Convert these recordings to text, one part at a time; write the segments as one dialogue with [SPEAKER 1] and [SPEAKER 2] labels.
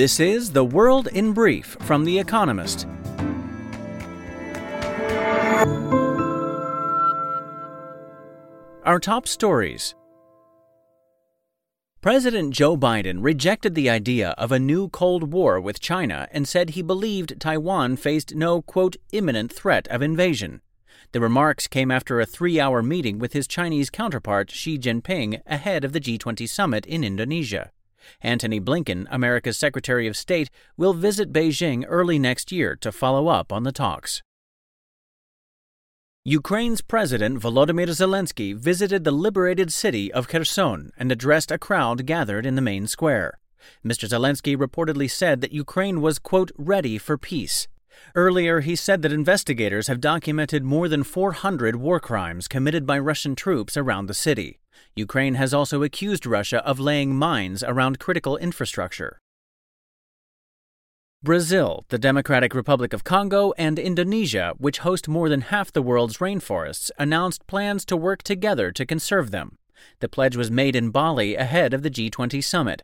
[SPEAKER 1] This is The World in Brief from The Economist. Our top stories President Joe Biden rejected the idea of a new Cold War with China and said he believed Taiwan faced no, quote, imminent threat of invasion. The remarks came after a three hour meeting with his Chinese counterpart Xi Jinping ahead of the G20 summit in Indonesia. Antony Blinken, America's Secretary of State, will visit Beijing early next year to follow up on the talks. Ukraine's President Volodymyr Zelensky visited the liberated city of Kherson and addressed a crowd gathered in the main square. Mr. Zelensky reportedly said that Ukraine was, quote, ready for peace. Earlier, he said that investigators have documented more than 400 war crimes committed by Russian troops around the city. Ukraine has also accused Russia of laying mines around critical infrastructure. Brazil, the Democratic Republic of Congo, and Indonesia, which host more than half the world's rainforests, announced plans to work together to conserve them. The pledge was made in Bali ahead of the G20 summit.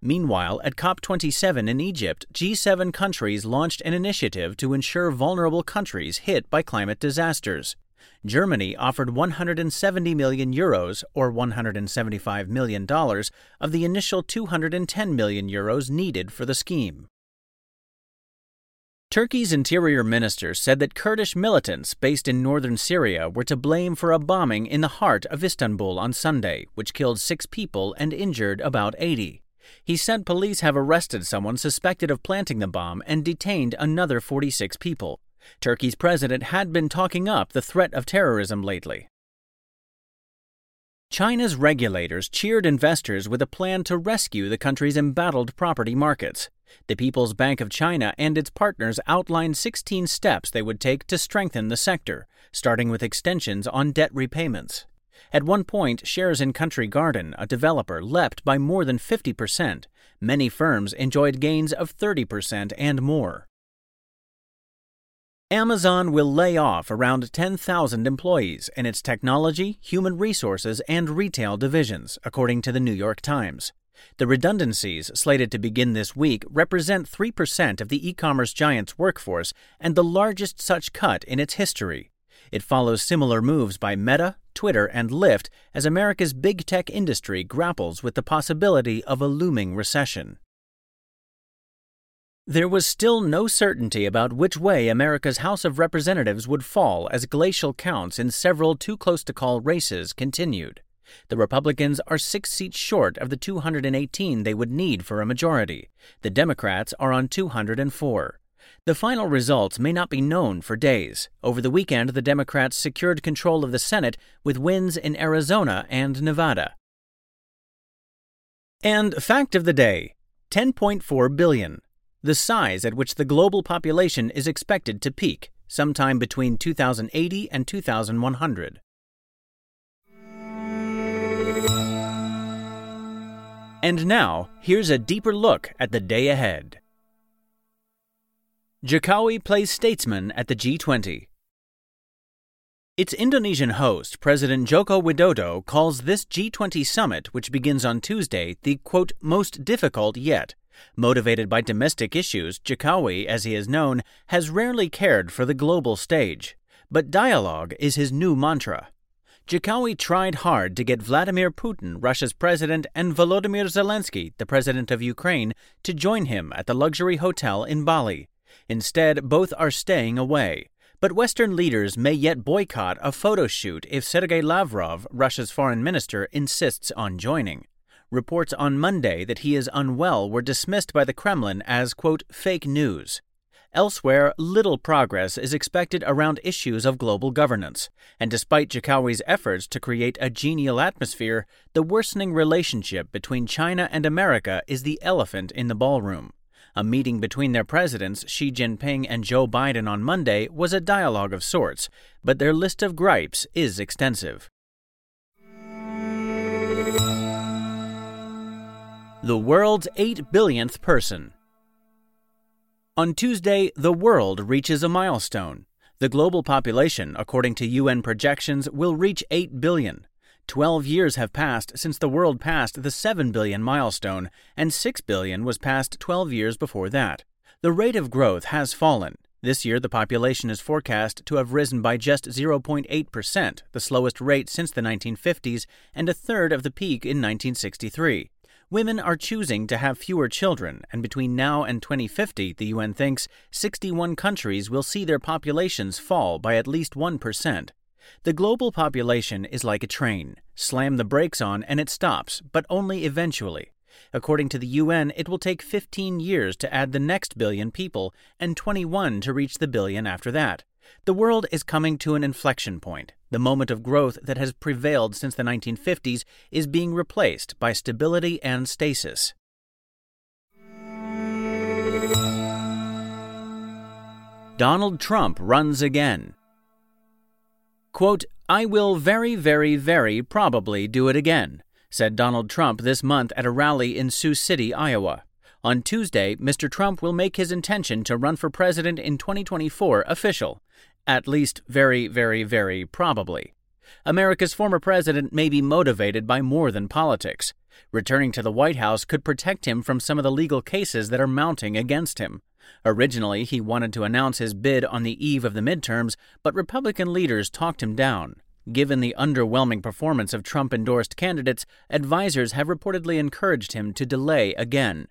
[SPEAKER 1] Meanwhile, at COP27 in Egypt, G7 countries launched an initiative to ensure vulnerable countries hit by climate disasters. Germany offered 170 million euros, or 175 million dollars, of the initial 210 million euros needed for the scheme. Turkey's interior minister said that Kurdish militants based in northern Syria were to blame for a bombing in the heart of Istanbul on Sunday, which killed six people and injured about 80. He said police have arrested someone suspected of planting the bomb and detained another 46 people. Turkey's president had been talking up the threat of terrorism lately. China's regulators cheered investors with a plan to rescue the country's embattled property markets. The People's Bank of China and its partners outlined 16 steps they would take to strengthen the sector, starting with extensions on debt repayments. At one point, shares in Country Garden, a developer, leapt by more than 50%. Many firms enjoyed gains of 30% and more. Amazon will lay off around 10,000 employees in its technology, human resources, and retail divisions, according to the New York Times. The redundancies slated to begin this week represent 3% of the e commerce giant's workforce and the largest such cut in its history. It follows similar moves by Meta, Twitter, and Lyft as America's big tech industry grapples with the possibility of a looming recession. There was still no certainty about which way America's House of Representatives would fall as glacial counts in several too close to call races continued. The Republicans are six seats short of the 218 they would need for a majority. The Democrats are on 204. The final results may not be known for days. Over the weekend, the Democrats secured control of the Senate with wins in Arizona and Nevada. And fact of the day 10.4 billion, the size at which the global population is expected to peak sometime between 2080 and 2100. And now, here's a deeper look at the day ahead. Jokowi plays statesman at the G20. Its Indonesian host, President Joko Widodo, calls this G20 summit, which begins on Tuesday, the quote, most difficult yet. Motivated by domestic issues, Jokowi, as he is known, has rarely cared for the global stage. But dialogue is his new mantra. Jokowi tried hard to get Vladimir Putin, Russia's president, and Volodymyr Zelensky, the president of Ukraine, to join him at the luxury hotel in Bali. Instead, both are staying away. But Western leaders may yet boycott a photo shoot if Sergei Lavrov, Russia's foreign minister, insists on joining. Reports on Monday that he is unwell were dismissed by the Kremlin as, quote, fake news. Elsewhere, little progress is expected around issues of global governance, and despite Jokowi's efforts to create a genial atmosphere, the worsening relationship between China and America is the elephant in the ballroom. A meeting between their presidents, Xi Jinping and Joe Biden, on Monday was a dialogue of sorts, but their list of gripes is extensive. The world's 8 billionth person. On Tuesday, the world reaches a milestone. The global population, according to UN projections, will reach 8 billion. 12 years have passed since the world passed the 7 billion milestone, and 6 billion was passed 12 years before that. The rate of growth has fallen. This year, the population is forecast to have risen by just 0.8%, the slowest rate since the 1950s, and a third of the peak in 1963. Women are choosing to have fewer children, and between now and 2050, the UN thinks 61 countries will see their populations fall by at least 1%. The global population is like a train. Slam the brakes on and it stops, but only eventually. According to the UN, it will take 15 years to add the next billion people and 21 to reach the billion after that. The world is coming to an inflection point. The moment of growth that has prevailed since the 1950s is being replaced by stability and stasis. Donald Trump runs again. Quote, I will very, very, very probably do it again, said Donald Trump this month at a rally in Sioux City, Iowa. On Tuesday, Mr. Trump will make his intention to run for president in 2024 official. At least, very, very, very probably. America's former president may be motivated by more than politics. Returning to the White House could protect him from some of the legal cases that are mounting against him. Originally, he wanted to announce his bid on the eve of the midterms, but Republican leaders talked him down. Given the underwhelming performance of Trump endorsed candidates, advisers have reportedly encouraged him to delay again.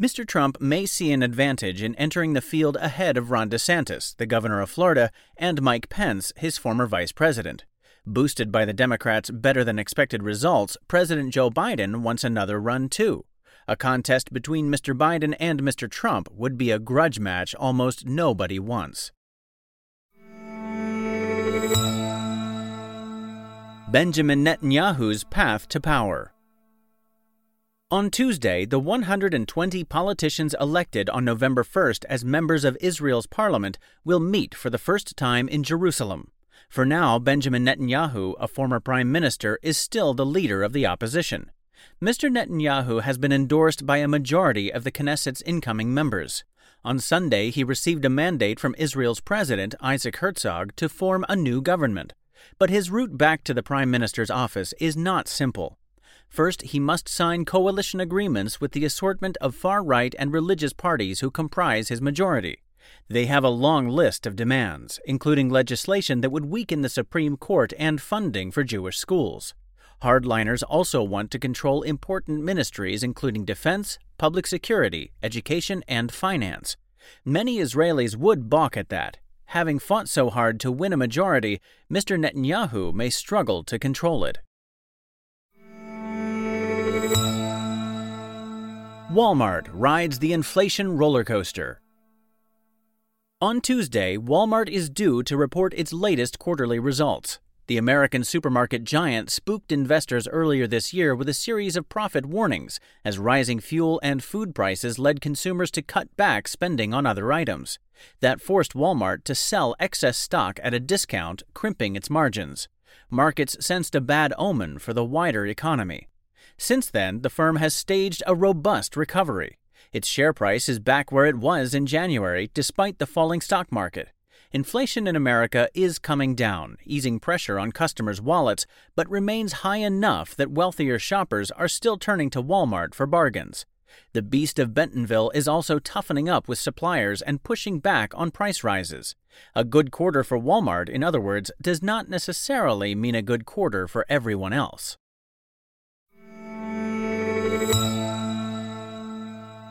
[SPEAKER 1] Mr. Trump may see an advantage in entering the field ahead of Ron DeSantis, the governor of Florida, and Mike Pence, his former vice president. Boosted by the Democrats' better than expected results, President Joe Biden wants another run too. A contest between Mr. Biden and Mr. Trump would be a grudge match almost nobody wants. Benjamin Netanyahu's path to power. On Tuesday, the 120 politicians elected on November 1st as members of Israel's parliament will meet for the first time in Jerusalem. For now, Benjamin Netanyahu, a former prime minister, is still the leader of the opposition. Mr. Netanyahu has been endorsed by a majority of the Knesset's incoming members. On Sunday, he received a mandate from Israel's president, Isaac Herzog, to form a new government. But his route back to the prime minister's office is not simple. First, he must sign coalition agreements with the assortment of far right and religious parties who comprise his majority. They have a long list of demands, including legislation that would weaken the Supreme Court and funding for Jewish schools. Hardliners also want to control important ministries including defense, public security, education, and finance. Many Israelis would balk at that. Having fought so hard to win a majority, Mr. Netanyahu may struggle to control it. Walmart rides the inflation roller coaster. On Tuesday, Walmart is due to report its latest quarterly results. The American supermarket giant spooked investors earlier this year with a series of profit warnings as rising fuel and food prices led consumers to cut back spending on other items. That forced Walmart to sell excess stock at a discount, crimping its margins. Markets sensed a bad omen for the wider economy. Since then, the firm has staged a robust recovery. Its share price is back where it was in January, despite the falling stock market. Inflation in America is coming down, easing pressure on customers' wallets, but remains high enough that wealthier shoppers are still turning to Walmart for bargains. The beast of Bentonville is also toughening up with suppliers and pushing back on price rises. A good quarter for Walmart, in other words, does not necessarily mean a good quarter for everyone else.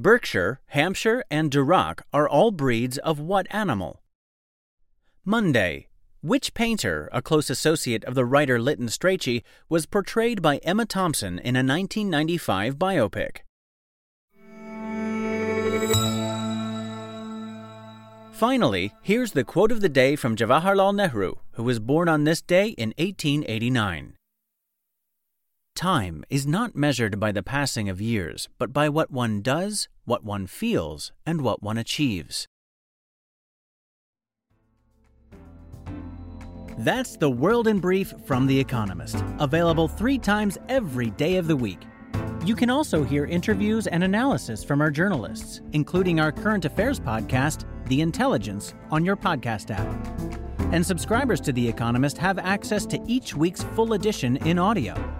[SPEAKER 1] Berkshire, Hampshire, and Duroc are all breeds of what animal? Monday. Which painter, a close associate of the writer Lytton Strachey, was portrayed by Emma Thompson in a 1995 biopic? Finally, here's the quote of the day from Jawaharlal Nehru, who was born on this day in 1889. Time is not measured by the passing of years, but by what one does, what one feels, and what one achieves. That's the World in Brief from The Economist, available three times every day of the week. You can also hear interviews and analysis from our journalists, including our current affairs podcast, The Intelligence, on your podcast app. And subscribers to The Economist have access to each week's full edition in audio.